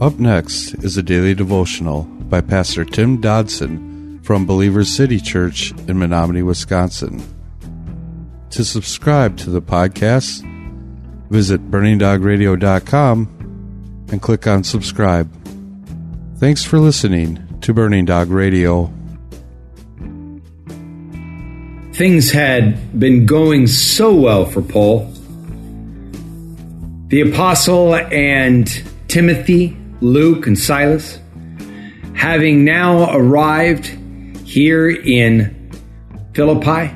Up next is a daily devotional by Pastor Tim Dodson from Believers City Church in Menominee, Wisconsin. To subscribe to the podcast, visit burningdogradio.com and click on subscribe. Thanks for listening to Burning Dog Radio. Things had been going so well for Paul. The apostle and Timothy, Luke, and Silas, having now arrived here in Philippi,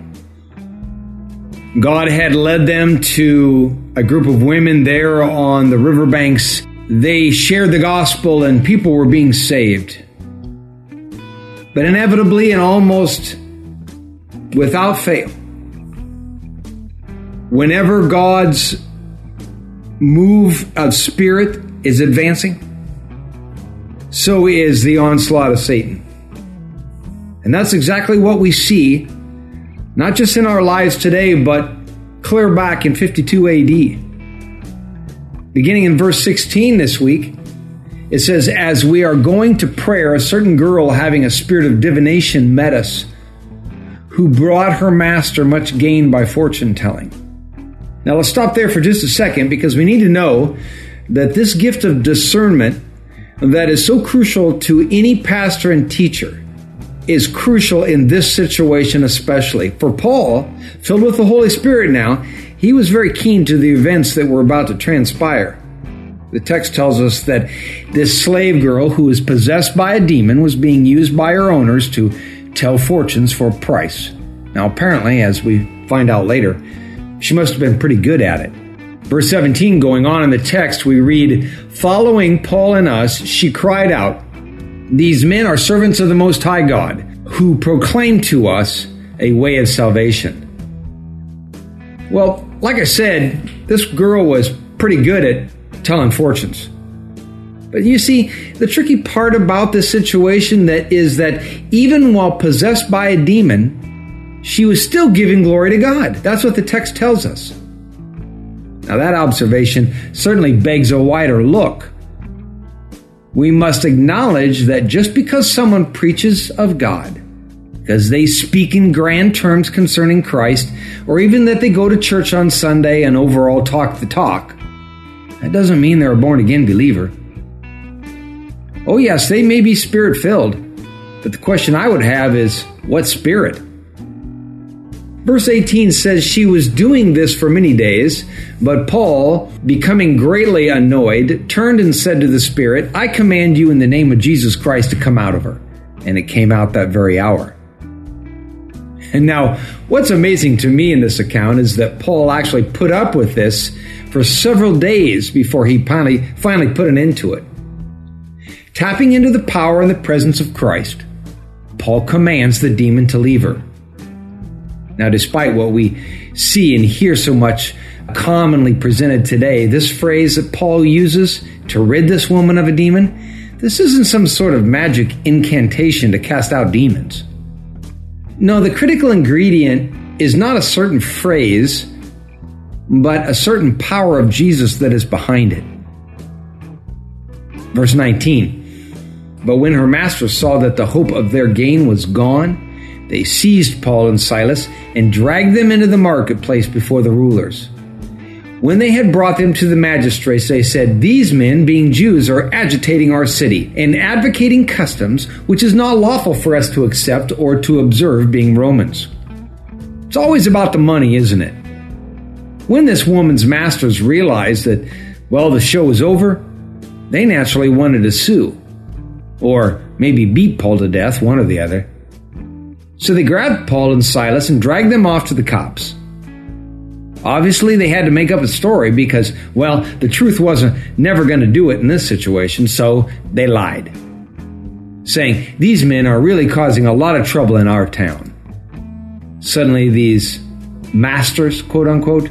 God had led them to a group of women there on the riverbanks. They shared the gospel and people were being saved. But inevitably and almost without fail, whenever God's move of spirit is advancing, so is the onslaught of Satan. And that's exactly what we see, not just in our lives today, but clear back in 52 AD. Beginning in verse 16 this week, it says, As we are going to prayer, a certain girl having a spirit of divination met us, who brought her master much gain by fortune telling. Now let's stop there for just a second because we need to know that this gift of discernment that is so crucial to any pastor and teacher is crucial in this situation, especially. For Paul, filled with the Holy Spirit now, he was very keen to the events that were about to transpire. The text tells us that this slave girl who was possessed by a demon was being used by her owners to tell fortunes for a price. Now, apparently, as we find out later, she must have been pretty good at it. Verse 17, going on in the text, we read, Following Paul and us, she cried out, These men are servants of the Most High God, who proclaim to us a way of salvation. Well, like I said, this girl was pretty good at telling fortunes. But you see, the tricky part about this situation that is that even while possessed by a demon, she was still giving glory to God. That's what the text tells us. Now, that observation certainly begs a wider look. We must acknowledge that just because someone preaches of God, because they speak in grand terms concerning Christ, or even that they go to church on Sunday and overall talk the talk, that doesn't mean they're a born again believer. Oh, yes, they may be spirit filled, but the question I would have is what spirit? Verse 18 says she was doing this for many days, but Paul, becoming greatly annoyed, turned and said to the Spirit, I command you in the name of Jesus Christ to come out of her. And it came out that very hour. And now, what's amazing to me in this account is that Paul actually put up with this for several days before he finally, finally put an end to it. Tapping into the power and the presence of Christ, Paul commands the demon to leave her. Now, despite what we see and hear so much commonly presented today, this phrase that Paul uses to rid this woman of a demon, this isn't some sort of magic incantation to cast out demons. No, the critical ingredient is not a certain phrase, but a certain power of Jesus that is behind it. Verse 19 But when her master saw that the hope of their gain was gone, they seized Paul and Silas and dragged them into the marketplace before the rulers. When they had brought them to the magistrates, they said, These men, being Jews, are agitating our city and advocating customs which is not lawful for us to accept or to observe, being Romans. It's always about the money, isn't it? When this woman's masters realized that, well, the show was over, they naturally wanted to sue. Or maybe beat Paul to death, one or the other. So they grabbed Paul and Silas and dragged them off to the cops. Obviously, they had to make up a story because, well, the truth wasn't uh, never going to do it in this situation, so they lied. Saying, these men are really causing a lot of trouble in our town. Suddenly, these masters, quote unquote,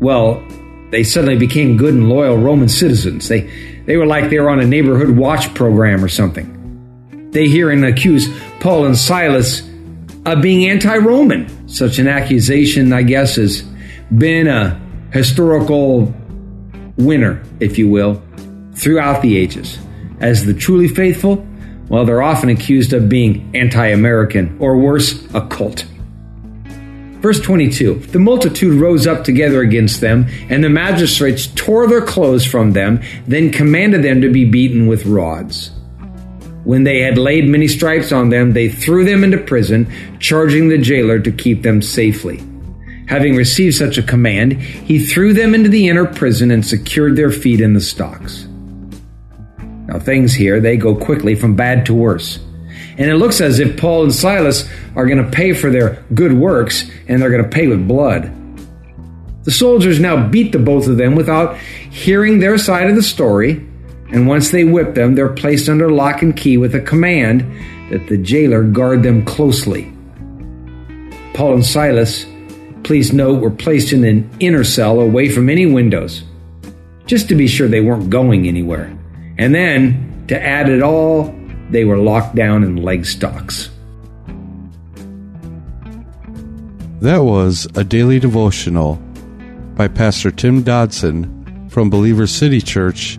well, they suddenly became good and loyal Roman citizens. They, they were like they were on a neighborhood watch program or something. They hear and accuse Paul and Silas of being anti Roman. Such an accusation, I guess, has been a historical winner, if you will. throughout the ages. As the truly faithful, well, they're often accused of being anti American, or worse, a cult. Verse 22 The multitude rose up together against them, and the magistrates tore their clothes from them, then commanded them to be beaten with rods. When they had laid many stripes on them, they threw them into prison, charging the jailer to keep them safely. Having received such a command, he threw them into the inner prison and secured their feet in the stocks. Now, things here, they go quickly from bad to worse. And it looks as if Paul and Silas are going to pay for their good works, and they're going to pay with blood. The soldiers now beat the both of them without hearing their side of the story, and once they whip them, they're placed under lock and key with a command that the jailer guard them closely. Paul and Silas, please note, were placed in an inner cell away from any windows, just to be sure they weren't going anywhere. And then, to add it all, they were locked down in leg stocks. That was a daily devotional by Pastor Tim Dodson from Believer City Church